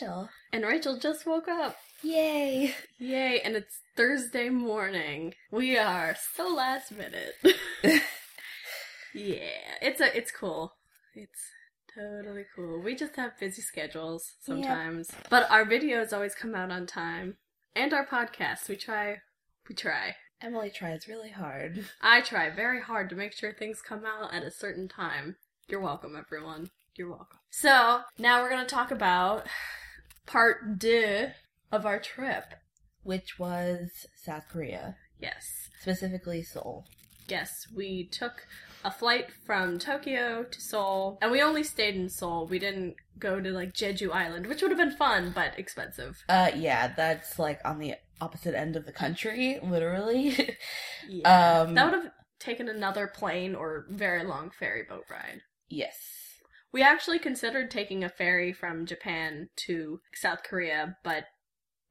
Rachel. and Rachel just woke up. Yay! Yay, and it's Thursday morning. We are so last minute. yeah, it's a it's cool. It's totally cool. We just have busy schedules sometimes. But our videos always come out on time. And our podcasts. We try we try. Emily tries really hard. I try very hard to make sure things come out at a certain time. You're welcome, everyone. You're welcome. So, now we're going to talk about part deux of our trip. Which was South Korea, Yes. specifically Seoul. Yes, we took a flight from Tokyo to Seoul, and we only stayed in Seoul. We didn't go to, like, Jeju Island, which would have been fun, but expensive. Uh, yeah, that's like on the opposite end of the country, literally. Yeah. Um, that would have taken another plane or very long ferry boat ride. yes. We actually considered taking a ferry from Japan to South Korea, but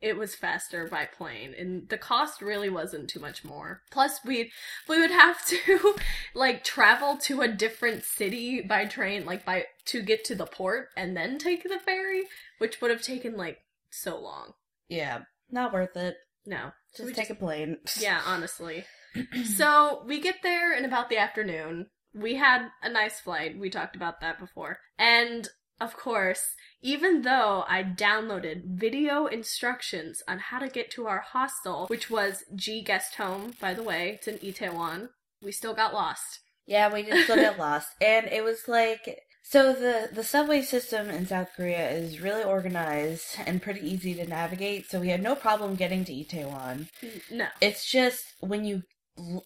it was faster by plane and the cost really wasn't too much more. Plus we we would have to like travel to a different city by train like by to get to the port and then take the ferry, which would have taken like so long. Yeah, not worth it. No. Just we take a plane. yeah, honestly. so we get there in about the afternoon. We had a nice flight. We talked about that before. And of course, even though I downloaded video instructions on how to get to our hostel, which was G Guest Home, by the way, it's in Itaewon, we still got lost. Yeah, we did still get lost, and it was like so the the subway system in South Korea is really organized and pretty easy to navigate. So we had no problem getting to Itaewon. No. It's just when you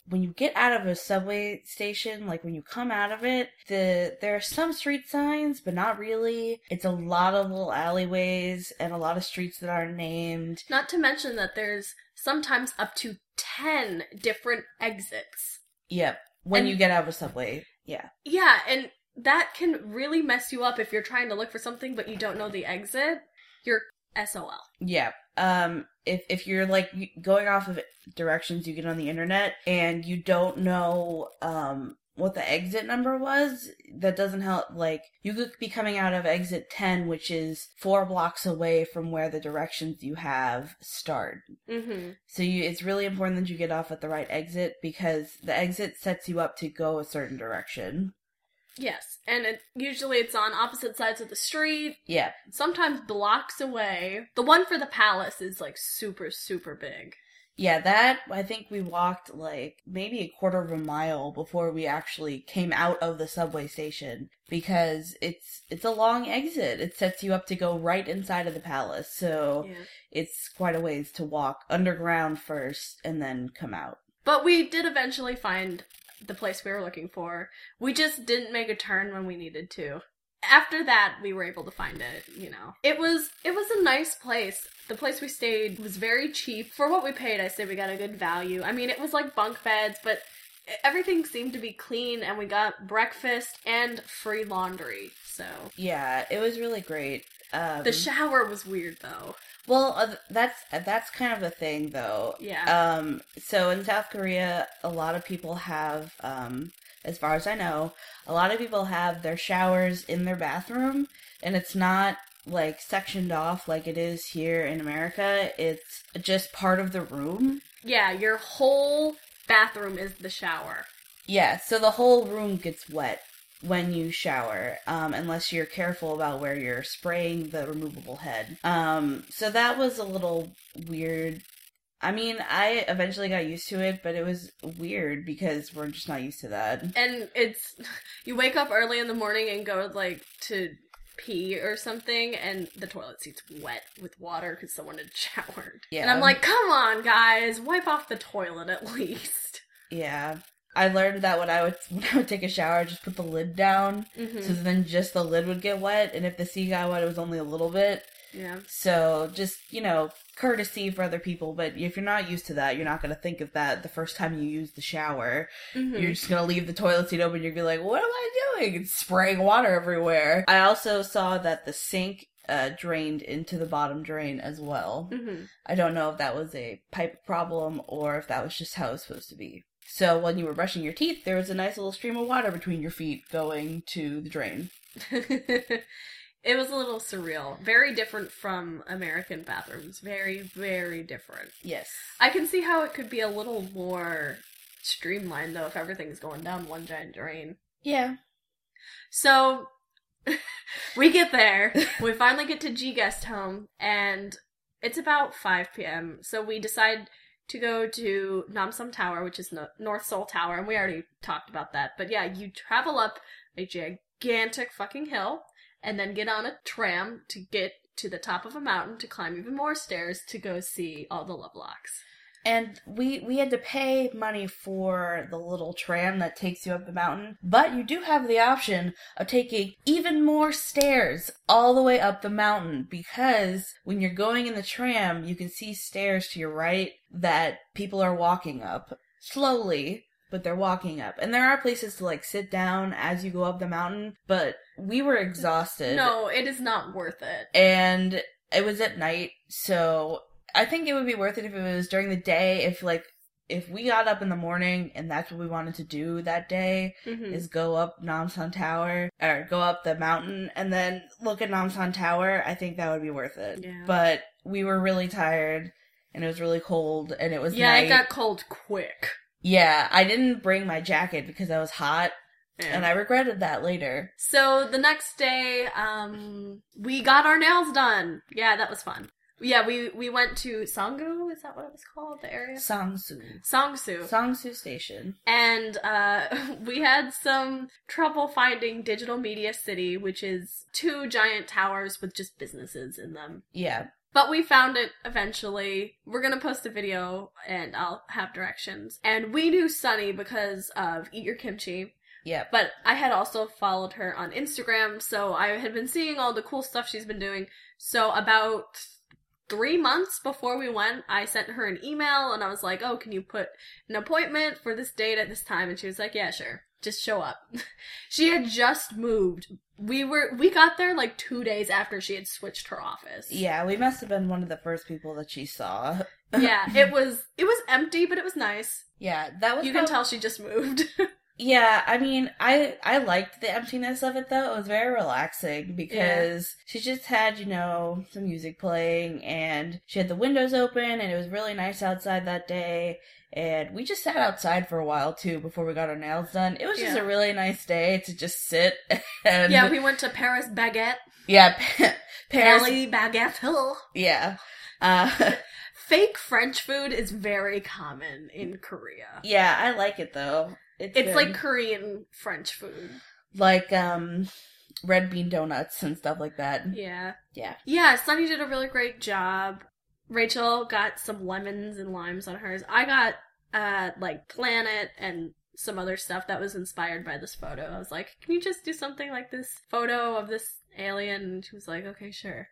when you get out of a subway station, like when you come out of it, the there are some street signs, but not really. It's a lot of little alleyways and a lot of streets that aren't named. Not to mention that there's sometimes up to 10 different exits. Yep. When And- you get out of a subway, yeah. Yeah, and that can really mess you up if you're trying to look for something but you don't know the exit. You're SOL. Yeah. Um if if you're like going off of directions you get on the internet and you don't know um what the exit number was, that doesn't help like you could be coming out of exit 10 which is 4 blocks away from where the directions you have start. Mm-hmm. So you it's really important that you get off at the right exit because the exit sets you up to go a certain direction. Yes, and it, usually it's on opposite sides of the street, Yeah. sometimes blocks away. The one for the palace is like super, super big. Yeah, that I think we walked like maybe a quarter of a mile before we actually came out of the subway station because it's it's a long exit. It sets you up to go right inside of the palace. So Yeah. it's quite a ways to walk underground first and then come out. But we did eventually find the place we were looking for. We just didn't make a turn when we needed to. After that, we were able to find it, you know. It was it was a nice place. The place we stayed was very cheap. For what we paid, I say we got a good value. I mean, it was like bunk beds, but everything seemed to be clean and we got breakfast and free laundry. So, Yeah, it was really great. Um, the shower was weird though. well, uh, that's that's kind of a thing though. Yeah. Um, so in South Korea, a lot of people have, um, as far as I know, a lot of people have their showers in their bathroom, and it's not like sectioned off like it is here in America. It's just part of the room. Yeah, your whole bathroom is the shower. Yeah, so the whole room gets wet when you shower, um, unless you're careful about where you're spraying the removable head. Um, so that was a little weird. I mean, I eventually got used to it, but it was weird because we're just not used to that. and it's you wake up early in the morning and go like to pee or something and the toilet seat's wet with water because someone had showered Yeah. and i'm like come on guys wipe off the toilet at least Yeah. I learned that when I would when I would take a shower, I just put the lid down, hmm so then just the lid would get wet, and if the sea got wet, it was only a little bit. yeah So just you know, courtesy for other people. But if you're not used to that, you're not gonna think of that the first time you use the shower. Mhm. You're just gonna leave the toilet seat open. You're gonna be like, "What am I doing?" It's spraying water everywhere. I also saw that the sink uh, drained into the bottom drain as well. Mhm. I don't know if that was a pipe problem or if that was just how it was supposed to be. So when you were brushing your teeth, there was a nice little stream of water between your feet going to the drain. It was a little surreal. Very different from American bathrooms. Very, very different. Yes. I can see how it could be a little more streamlined though if everything's going down one giant drain. Yeah. So we get there. we finally get to G Guest Home, and it's about 5 p.m. So we decide to go to Namsan Tower, which is no- North Seoul Tower, and we already talked about that. But yeah, you travel up a gigantic fucking hill, and then get on a tram to get to the top of a mountain to climb even more stairs to go see all the love locks. And we we had to pay money for the little tram that takes you up the mountain, but you do have the option of taking even more stairs all the way up the mountain because when you're going in the tram, you can see stairs to your right that people are walking up slowly, but they're walking up. And there are places to like sit down as you go up the mountain, but we were exhausted. No, it is not worth it. and it was at night, so I think it would be worth it if it was during the day. If like if we got up in the morning and that's what we wanted to do that day Mhm. is go up Namsan Tower or go up the mountain and then look at Namsan Tower, I think that would be worth it. Yeah. But we were really tired and it was really cold and it was yeah, night. it got cold quick. yeah, I didn't bring my jacket because I was hot Yeah. and I regretted that later. So the next day, um, we got our nails done. Yeah, that was fun. Yeah, we we went to Sanggu. Is that what it was called? The area Sangsu. Sangsu, Sangsu Station. and uh, we had some trouble finding Digital Media City, which is two giant towers with just businesses in them. Yeah. But we found it eventually. We're gonna post a video and I'll have directions. And we knew Sunny because of Eat Your Kimchi. Yeah. But I had also followed her on Instagram, so I had been seeing all the cool stuff she's been doing. So about three months before we went, I sent her an email and I was like, "Oh, can you put an appointment for this date at this time?" And she was like, "Yeah, sure. Just show up." she had just moved. We were we got there like two days after she had switched her office. Yeah, we must have been one of the first people that she saw. yeah. It was it was empty, but it was nice. Yeah, that was You can tell she just moved. Yeah, I mean, I I liked the emptiness of it though. It was very relaxing because she just had, you know, some music playing and she had the windows open and it was really nice outside that day. And we just sat outside for a while too before we got our nails done. It was just a really nice day to just sit and yeah, we went to Paris Baguette. yeah, Paris, Paris Baguette Hill. yeah. Uh, Fake French food is very common in Korea. yeah, I like it though. It's like Korean French food. like um red bean donuts and stuff like that. Yeah. Yeah. Yeah, Sunny did a really great job. Rachel got some lemons and limes on hers. I got uh like planet and some other stuff that was inspired by this photo. I was like, "Can you just do something like this photo of this alien?" And she was like, "Okay, sure."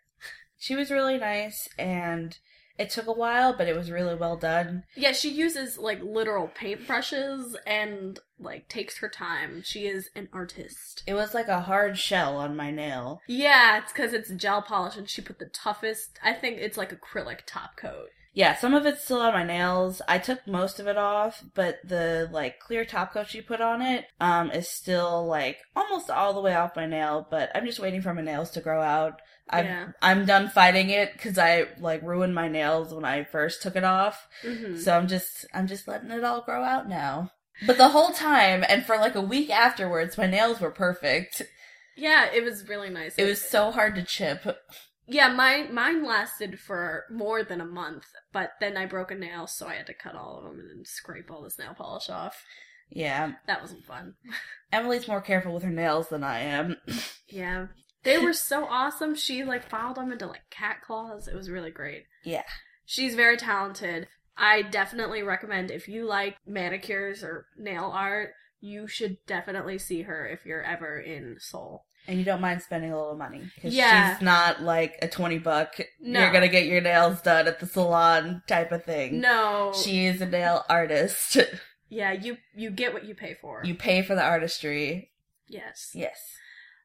She was really nice and it took a while, but it was really well done. Yeah, she uses like literal paintbrushes and like takes her time. She is an artist. It was like a hard shell on my nail. Yeah, it's because it's gel polish and she put the toughest, I think it's like acrylic top coat. Yeah, some of it's still on my nails. I took most of it off, but the like clear top coat she put on it um is still like almost all the way off my nail, but I'm just waiting for my nails to grow out. I've, Yeah. I'm done fighting it because I like ruined my nails when I first took it off. Mm-hmm. So I'm just I'm just letting it all grow out now. But the whole time and for like a week afterwards, my nails were perfect. Yeah, it was really nice. It was so hard to chip. Yeah, mine mine lasted for more than a month, but then I broke a nail, so I had to cut all of them and then scrape all this nail polish off. Yeah, That wasn't fun. Emily's more careful with her nails than I am. Yeah. They were so awesome. She like filed them into like cat claws. It was really great. Yeah. She's very talented. I definitely recommend if you like manicures or nail art, you should definitely see her if you're ever in Seoul. And you don't mind spending a little money. Because Yeah. she's not like a 20 buck, No. you're gonna get your nails done at the salon type of thing. No. She is a nail artist. yeah, you you get what you pay for. you pay for the artistry. yes. Yes.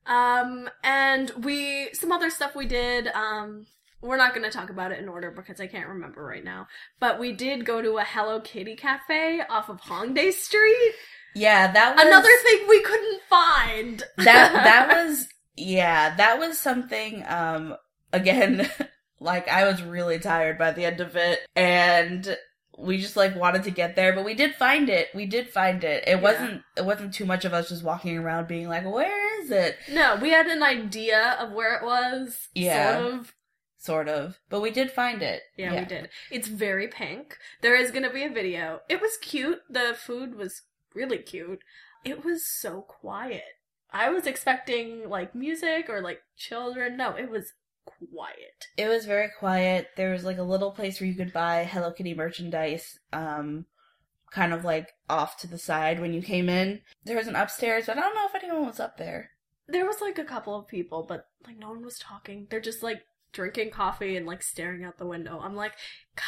Um, and we some other stuff we did. Um, we're not going to talk about it in order because I can't remember right now. But we did go to a Hello Kitty cafe off of Hongdae Street. Yeah, that was Another thing we couldn't find. that that was Yeah, that was something, um, again, like I was really tired by the end of it and we just like wanted to get there, but we did find it. We did find it. It Yeah. wasn't it wasn't too much of us just walking around being like, "Where is it?" No, we had an idea of where it was. Yeah. Sort of. Sort of. But we did find it. Yeah, we did. It's very pink. There is going to be a video. It was cute. The food was really cute. It was so quiet. I was expecting like music or like children. No, it was quiet. It was very quiet. There was like a little place where you could buy Hello Kitty merchandise, um, kind of like off to the side when you came in. There was an upstairs, but I don't know if anyone was up there. There was like a couple of people, but like no one was talking. They're just like drinking coffee and like staring out the window. I'm like,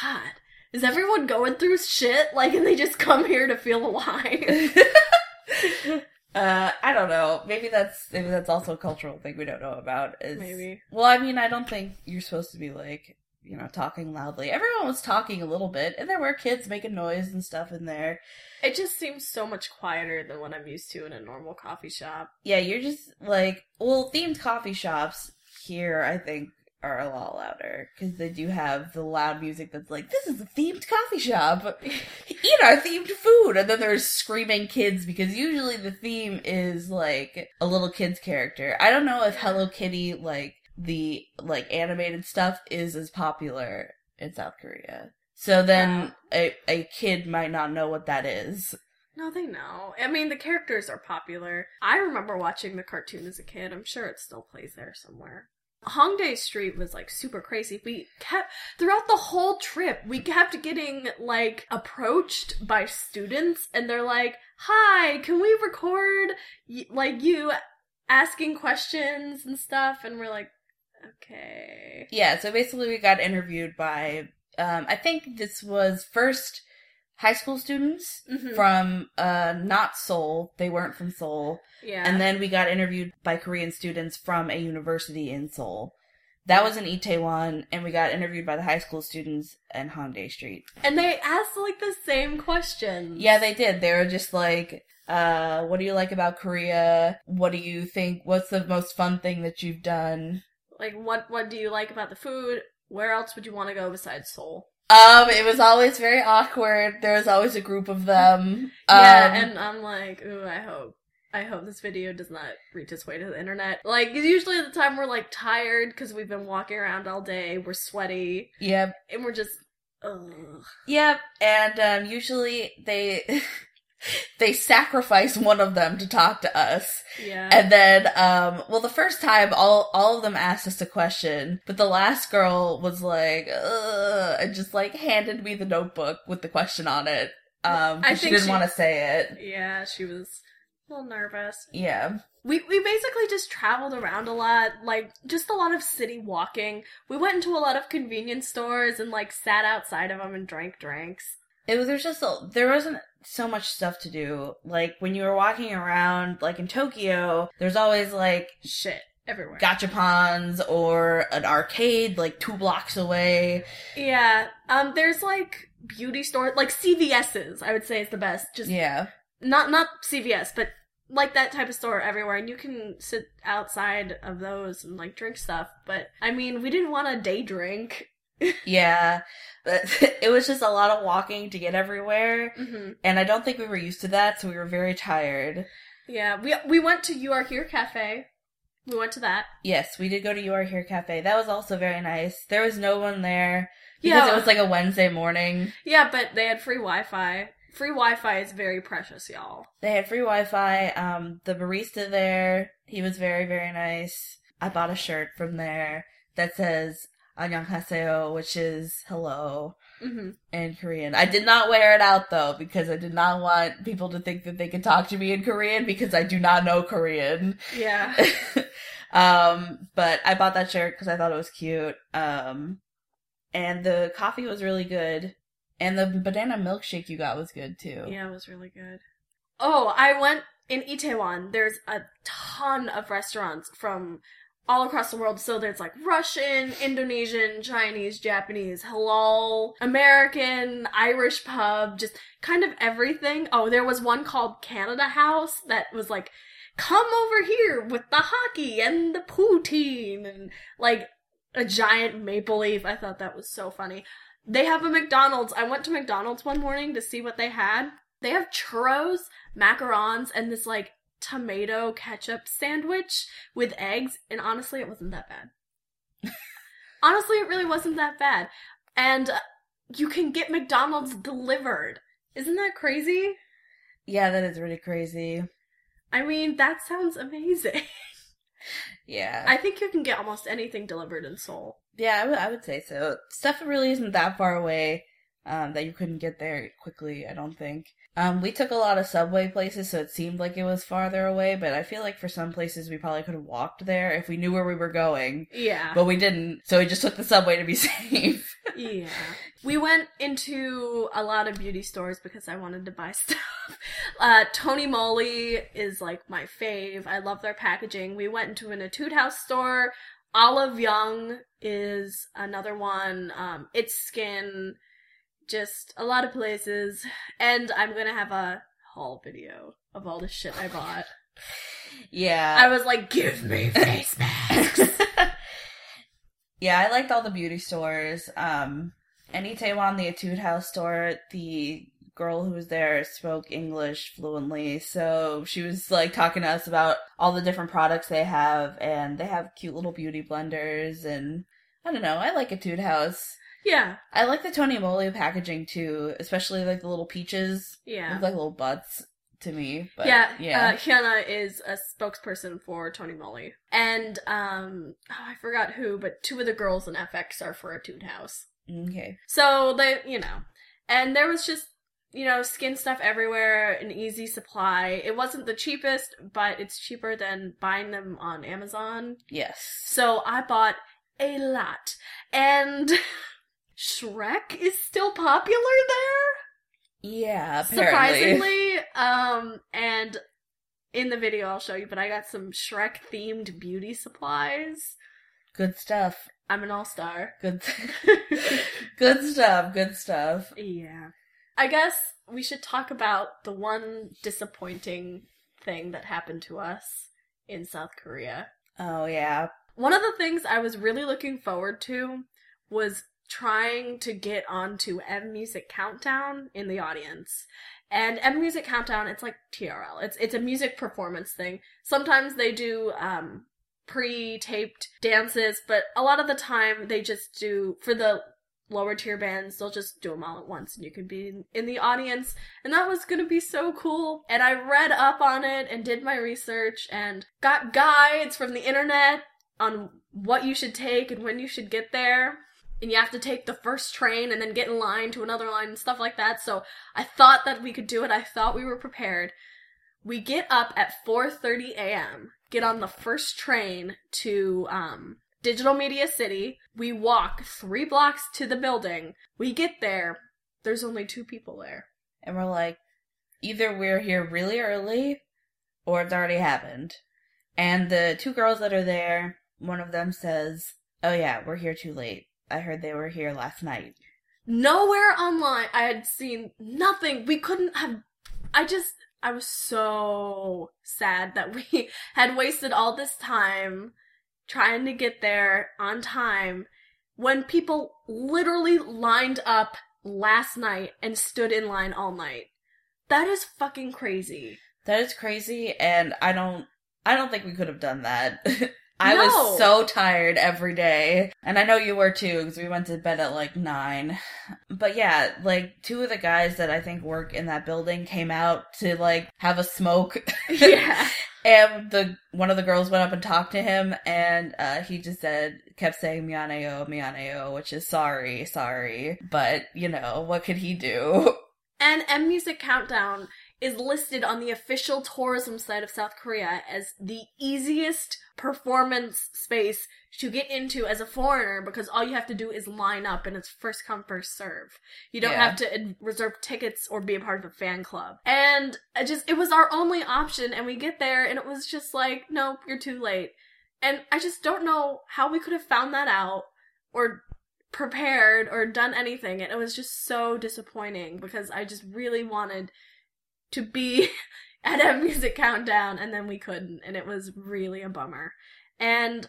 God, is everyone going through shit? Like, and they just come here to feel alive? uh, I don't know. Maybe that's maybe that's also a cultural thing we don't know about. Is Maybe. Well, I mean, I don't think you're supposed to be like you know talking loudly. Everyone was talking a little bit, and there were kids making noise and stuff in there. It just seems so much quieter than what I'm used to in a normal coffee shop. Yeah, you're just like well, themed coffee shops here. I think are a lot louder because they do have the loud music that's like this is a themed coffee shop eat our themed food and then there's screaming kids because usually the theme is like a little kid's character i don't know if hello kitty like the like animated stuff is as popular in south korea so then Wow. a, a kid might not know what that is No, they know. I mean, the characters are popular. I remember watching the cartoon as a kid. I'm sure it still plays there somewhere. Hongdae Street was like super crazy. We kept throughout the whole trip, we kept getting like approached by students and they're like, "Hi, can we record y- like you asking questions and stuff?" And we're like, "Okay." yeah so basically we got interviewed by um i think this was first high school students Mhm. from uh not seoul they weren't from seoul yeah. And then we got interviewed by Korean students from a university in Seoul. That was in Itaewon, and we got interviewed by the high school students in Hongdae Street. and they asked like the same questions. Yeah, they did. They were just like, uh, what do you like about Korea? What do you think? What's the most fun thing that you've done? Like what what do you like about the food? Where else would you want to go besides Seoul? Um, it was always very awkward. There was always a group of them. Yeah, Um, and I'm like, ooh, I hope. I hope this video does not reach its way to the internet. Like, usually at the time we're like tired because we've been walking around all day, we're sweaty, Yep, and we're just, ugh. yep. And um, usually they they sacrifice one of them to talk to us. Yeah. And then, um, well, the first time, all all of them asked us a question, but the last girl was like, Ugh, and just like handed me the notebook with the question on it. Um, I she didn't want to say it. yeah, she was a little nervous. Yeah, We we basically just traveled around a lot, like just a lot of city walking. We went into a lot of convenience stores and like sat outside of them and drank drinks. It was. There's just a, there wasn't so much stuff to do. Like when you were walking around, like in Tokyo, there's always like Shit everywhere. gachapons or an arcade like two blocks away. Yeah. Um there's like beauty stores like CVS's, I would say is the best. Just Yeah, not not CVS, but like that type of store everywhere and you can sit outside of those and like drink stuff. But I mean, we didn't want a day drink. Yeah. But it was just a lot of walking to get everywhere. hmm And I don't think we were used to that, so we were very tired. Yeah, we we went to You Are Here Cafe. We went to that. Yes, we did go to You Are Here Cafe. That was also very nice. There was no one there because Yeah, it was like a Wednesday morning. yeah, but they had free Wi-Fi. Free Wi-Fi is very precious, y'all. They had free Wi-Fi. Um, the barista there, he was very very nice. I bought a shirt from there that says " annyeonghaseyo, which is hello mm-hmm. in Korean. I did not wear it out though because I did not want people to think that they could talk to me in Korean because I do not know Korean. Yeah. um, but I bought that shirt because I thought it was cute. Um, and the coffee was really good, and the banana milkshake you got was good too. Yeah, it was really good. Oh, I went in Itaewon. There's a ton of restaurants from all across the world. So there's like Russian, Indonesian, Chinese, Japanese, halal, American, Irish pub, just kind of everything. Oh, there was one called Canada House that was like come over here with the hockey and the poutine and like a giant maple leaf. I thought that was so funny. They have a McDonald's. I went to McDonald's one morning to see what they had. They have churros, macarons, and this like tomato ketchup sandwich with eggs, and honestly, it wasn't that bad. honestly, it really wasn't that bad. And uh, you can get McDonald's delivered. Isn't that crazy? Yeah, that is really crazy. I mean, that sounds amazing. Yeah. I think you can get almost anything delivered in Seoul. Yeah, I would, I would say so. Stuff really isn't that far away um, that you couldn't get there quickly, I don't think. Um, we took a lot of subway places, so it seemed like it was farther away, but I feel like for some places we probably could have walked there if we knew where we were going. Yeah. But we didn't, so we just took the subway to be safe. yeah. We went into a lot of beauty stores because I wanted to buy stuff. Uh, Tony Moly is like my fave. I love their packaging. We went into an Etude House store. Olive Young is another one. Um, It's Skin. Just a lot of places. And I'm gonna have a haul video of all the shit I bought. yeah. I was like, give me face masks. yeah, I liked all the beauty stores. Um, in Itaewon, the Etude House store, the girl who was there spoke English fluently, so she was like talking to us about all the different products they have, and they have cute little beauty blenders, and I don't know, I like Etude House. Yeah. I like the Tony Moly packaging too, especially like the little peaches. Yeah. Look like little butts to me. But yeah, yeah. Uh, Hyuna is a spokesperson for Tony Moly, and um, oh, I forgot who, but two of the girls in FX are for Etude House. okay. So they, you know, and there was just you know skin stuff everywhere, an easy supply. It wasn't the cheapest, but it's cheaper than buying them on Amazon. Yes. So I bought a lot, and Shrek is still popular there. Yeah, apparently. Surprisingly, um, and in the video I'll show you, but I got some Shrek themed beauty supplies. Good stuff. I'm an all star. Good good stuff. Good stuff. yeah. I guess we should talk about the one disappointing thing that happened to us in South Korea. Oh yeah. One of the things I was really looking forward to was trying to get onto M Music Countdown in the audience. And M Music Countdown, it's like TRL. It's it's a music performance thing. Sometimes they do um pre-taped dances, but a lot of the time they just do for the lower tier bands, they'll just do them all at once and you can be in, the audience. And that was going to be so cool. And I read up on it and did my research and got guides from the internet on what you should take and when you should get there. And you have to take the first train and then get in line to another line and stuff like that. So I thought that we could do it. I thought we were prepared. We get up at 4:30 a.m. Get on the first train to um Digital Media City. We walk 3 blocks to the building. We get there. There's only two people there. And we're like, either we're here really early or it's already happened. And the two girls that are there, one of them says, Oh yeah, we're here too late. I heard they were here last night. Nowhere online I had seen nothing. We couldn't have I just I was so sad that we had wasted all this time trying to get there on time when people literally lined up last night and stood in line all night. That is fucking crazy. That is crazy and I don't I don't think we could have done that. I No. was so tired every day. And I know you were too, because we went to bed at like nine. But yeah, like two of the guys that I think work in that building came out to like have a smoke. yeah. and the one of the girls went up and talked to him and uh he just said kept saying mianeo, mianeo, which is sorry, sorry. But, you know, what could he do? And M Music Countdown is listed on the official tourism site of South Korea as the easiest performance space to get into as a foreigner because all you have to do is line up and it's first come first serve. You don't Yeah. have to reserve tickets or be a part of a fan club. And I just it was our only option and we get there and it was just like, nope, you're too late. And I just don't know how we could have found that out or prepared or done anything and it was just so disappointing because I just really wanted to be at a music countdown, and then we couldn't, and it was really a bummer. And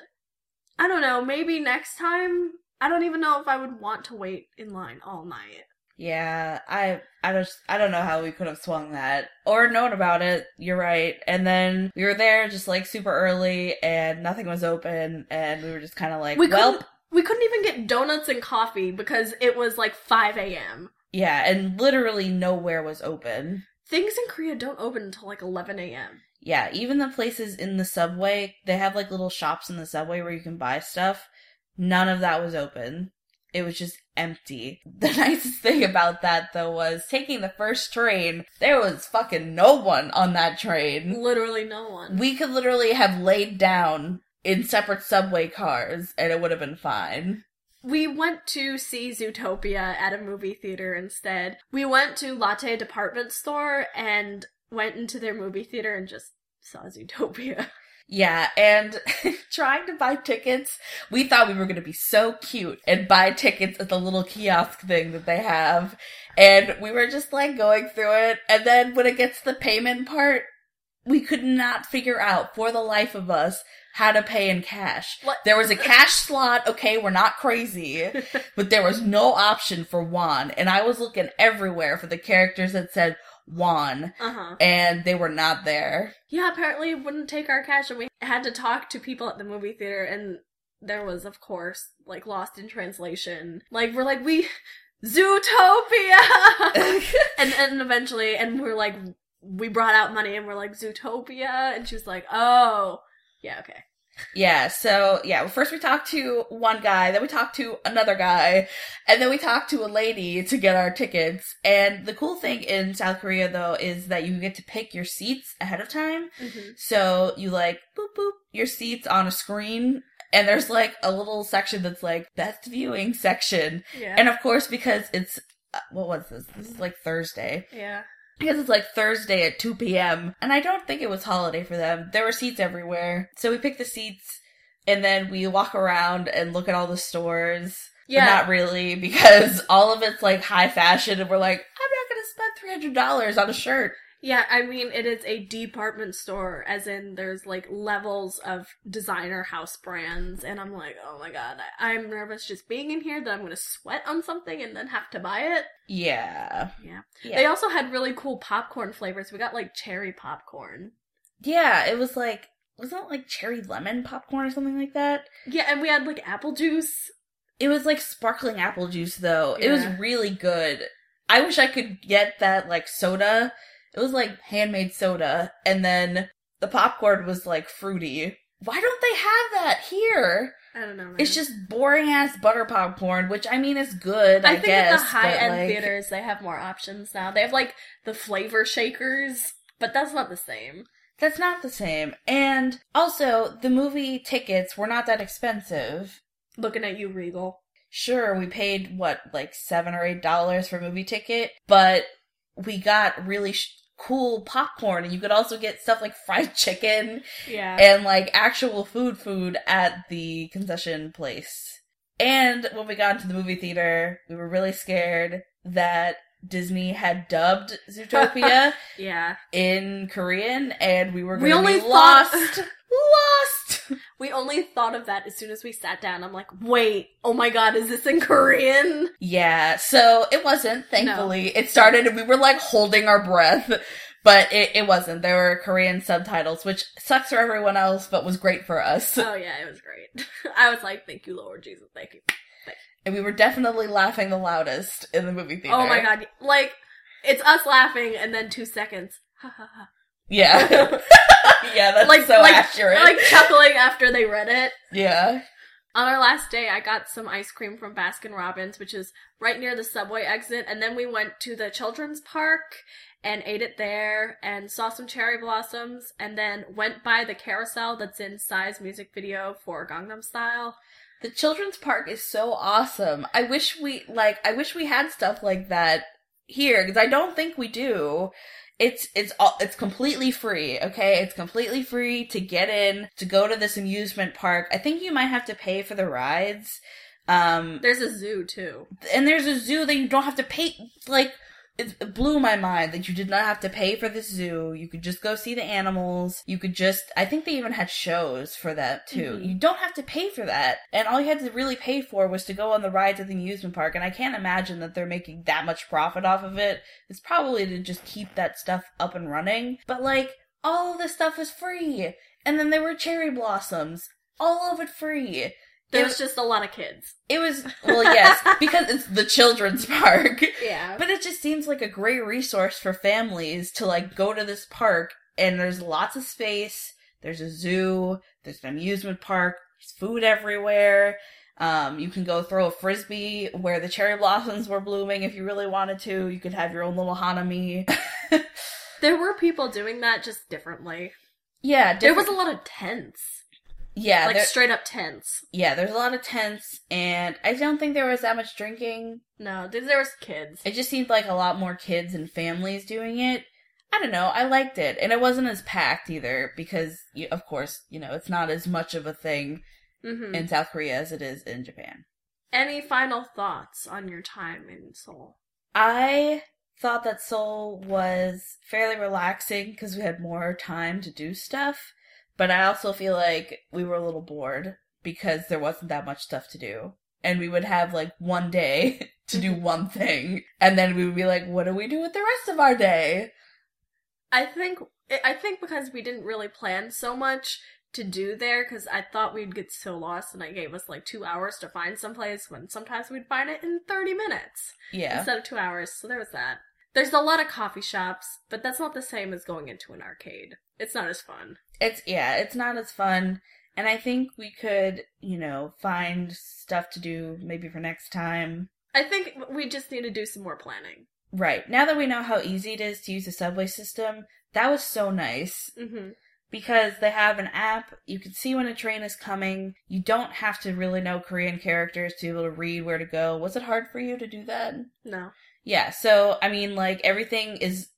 I don't know, maybe next time. I don't even know if I would want to wait in line all night. Yeah, I I just I don't know how we could have swung that or known about it. You're right. And then we were there just like super early and nothing was open and we were just kind of like, We well, we couldn't even get donuts and coffee because it was like 5 a.m. yeah, and literally nowhere was open. Things in Korea don't open until like 11 a.m. Yeah, even the places in the subway, they have like little shops in the subway where you can buy stuff. None of that was open. It was just empty. The nicest thing about that though was taking the first train, there was fucking no one on that train. Literally no one. We could literally have laid down in separate subway cars and it would have been fine. We went to see Zootopia at a movie theater instead. We went to Lotte Department Store and went into their movie theater and just saw Zootopia. Yeah, and trying to buy tickets, we thought we were going to be so cute and buy tickets at the little kiosk thing that they have. And we were just like going through it. And then when it gets to the payment part, we could not figure out for the life of us how to pay in cash. What? There was a cash slot. Okay, we're not crazy, but there was no option for won. And I was looking everywhere for the characters that said won, Uh huh. and they were not there. Yeah, apparently it wouldn't take our cash, and we had to talk to people at the movie theater, and there was, of course, like lost in translation. Like we're like we Zootopia, and and eventually, and we're like we brought out money, and we're like Zootopia, and she was like, oh, yeah, okay. Yeah, so yeah, well, first we talked to one guy, then we talked to another guy, and then we talked to a lady to get our tickets. And the cool thing in South Korea though is that you get to pick your seats ahead of time. Mm-hmm. So you like boop boop your seats on a screen and there's like a little section that's like best viewing section. Yeah, And of course because it's uh, what was this? This is like Thursday. yeah. Because it's like Thursday at 2 p.m. And I don't think it was holiday for them. There were seats everywhere. So we pick the seats and then we walk around and look at all the stores. Yeah. But not really because all of it's like high fashion and we're like, I'm not going to spend $300 on a shirt. Yeah, I mean, it is a department store, as in there's like levels of designer house brands, and I'm like, oh my god, I- I'm nervous just being in here that I'm gonna sweat on something and then have to buy it. Yeah. Yeah. Yeah. They also had really cool popcorn flavors. We got like cherry popcorn. yeah, it was like, wasn't it like cherry lemon popcorn or something like that? Yeah, and we had like apple juice. It was like sparkling apple juice though. It was really good. I wish I could get that like soda. It was like handmade soda and then the popcorn was like fruity. Why don't they have that here? I don't know. Man. It's just boring ass butter popcorn, which I mean is good, I, I think guess. at the high end like, theaters they have more options now. They have like the flavor shakers, but that's not the same. That's not the same. And also, the movie tickets were not that expensive. Looking at you, Regal. Sure, we paid what, like seven or eight dollars for a movie ticket, but we got really sh- cool popcorn, and you could also get stuff like fried chicken Yeah. and like actual food food at the concession place. And when we got into the movie theater, we were really scared that Disney had dubbed Zootopia yeah. in Korean, and we were We going to only be thought- lost. We only thought of that as soon as we sat down. I'm like, wait, oh my god, is this in Korean? Yeah, so it wasn't, thankfully. It started and we were like holding our breath, but it, it wasn't. There were Korean subtitles, which sucks for everyone else, but was great for us. Oh yeah, it was great. I was like, thank you, Lord Jesus, thank you. And we were definitely laughing the loudest in the movie theater. Oh my god, like, it's us laughing and then two seconds. Ha ha ha. Yeah. yeah, that's Like, so like, accurate. like chuckling after they read it. yeah. On our last day, I got some ice cream from Baskin Robbins, which is right near the subway exit, and then we went to the children's park and ate it there and saw some cherry blossoms, and then went by the carousel that's in Psy's music video for Gangnam Style. The children's park is so awesome. I wish we like I wish we had stuff like that here because I don't think we do. It's it's all it's completely free, okay? It's completely free to get in to go to this amusement park. I think you might have to pay for the rides. Um There's a zoo too. and there's a zoo that you don't have to pay like it blew my mind that you did not have to pay for the zoo. You could just go see the animals. You could just, I think they even had shows for that too. Mhm. You don't have to pay for that. And all you had to really pay for was to go on the rides at the amusement park. And I can't imagine that they're making that much profit off of it. It's probably to just keep that stuff up and running. But like, all of this stuff is free. And then there were cherry blossoms. All of it free. There It was just a lot of kids. It was, well, yes, because it's the children's park. Yeah. But it just seems like a great resource for families to like go to this park and there's lots of space. There's a zoo, there's an amusement park, there's food everywhere. Um, you can go throw a frisbee where the cherry blossoms were blooming if you really wanted to. You could have your own little hanami. there were people doing that just differently. yeah, There was a lot of tents. Yeah, like there- straight up tents. yeah. There's a lot of tents, and I don't think there was that much drinking. No, there was kids. It just seemed like a lot more kids and families doing it. I don't know. I liked it, and it wasn't as packed either because, you, of course, you know it's not as much of a thing hmm in South Korea as it is in Japan. Any final thoughts on your time in Seoul? I thought that Seoul was fairly relaxing because we had more time to do stuff, but I also feel like we were a little bored because there wasn't that much stuff to do. And we would have like one day to do one thing, and then we would be like, what do we do with the rest of our day? I think I think because we didn't really plan so much to do there, because I thought we'd get so lost, and I gave us like two hours to find someplace when sometimes we'd find it in thirty minutes Yeah. instead of two hours. So there was that. There's a lot of coffee shops, but that's not the same as going into an arcade. It's not as fun. It's yeah, it's not as fun. And I think we could, you know, find stuff to do maybe for next time. I think we just need to do some more planning. Right. Now that we know how easy it is to use the subway system, that was so nice hmm because they have an app. You can see when a train is coming. You don't have to really know Korean characters to be able to read where to go. Was it hard for you to do that? No. Yeah, so I mean, like everything is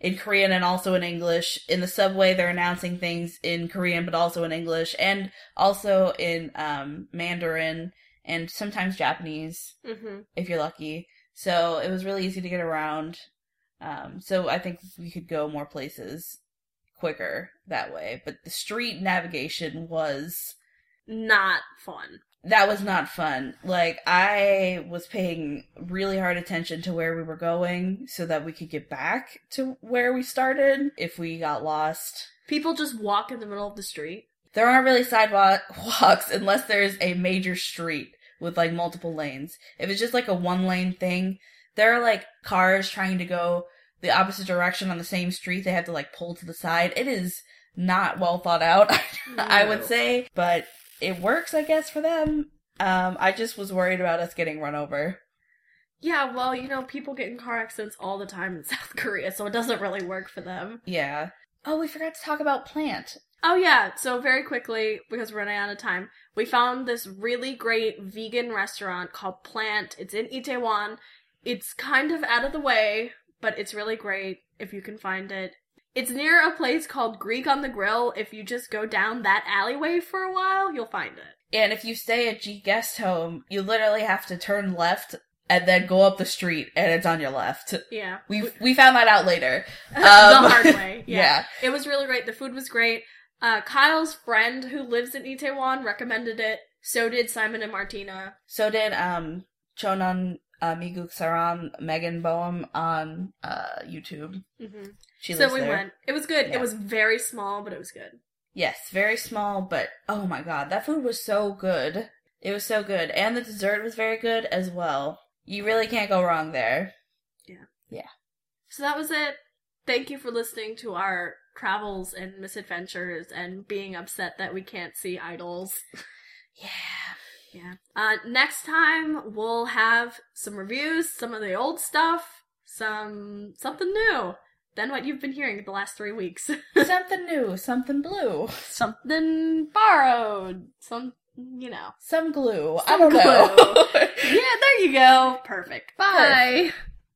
in Korean and also in English. In the subway, they're announcing things in Korean, but also in English, and also in um, Mandarin and sometimes Japanese hmm if you're lucky. So it was really easy to get around. Um, so I think we could go more places quicker that way. But the street navigation was Not fun. That was not fun. Like I was paying really hard attention to where we were going so that we could get back to where we started if we got lost. People just walk in the middle of the street. There aren't really sidewalks unless there's a major street with like multiple lanes. If it's just like a one lane thing, there are like cars trying to go the opposite direction on the same street. They have to like pull to the side. It is not well thought out, I would say, but it works, I guess, for them. Um, I just was worried about us getting run over. Yeah, well, you know, people get in car accidents all the time in South Korea, so it doesn't really work for them. Yeah. Oh, we forgot to talk about plant. Oh, yeah, so very quickly, because we're running out of time, we found this really great vegan restaurant called Plant. It's in Itaewon. It's kind of out of the way, but it's really great if you can find it. It's near a place called Greek on the Grill. If you just go down that alleyway for a while, you'll find it. And if you stay at G Guest Home, you literally have to turn left and then go up the street, and it's on your left. Yeah. We we found that out later. the Um, hard way. Yeah. yeah. It was really great. The food was great. Uh, Kyle's friend who lives in Itaewon recommended it. So did Simon and Martina. So did um Chonan uh, Miguk Saram Megan Boehm on uh YouTube. hmm She So we there. went. It was good. Yeah. It was very small, but it was good. Yes, very small, but oh my god, that food was so good. It was so good, and the dessert was very good as well. You really can't go wrong there. Yeah. Yeah. So that was it. Thank you for listening to our travels and misadventures and being upset that we can't see idols. Yeah. Yeah. Uh, next time we'll have some reviews, some of the old stuff, some something new than what you've been hearing the last three weeks. something new, something blue, something borrowed, some you know. some glue. I don't know. Yeah, there you go. Perfect. Bye. Perfect.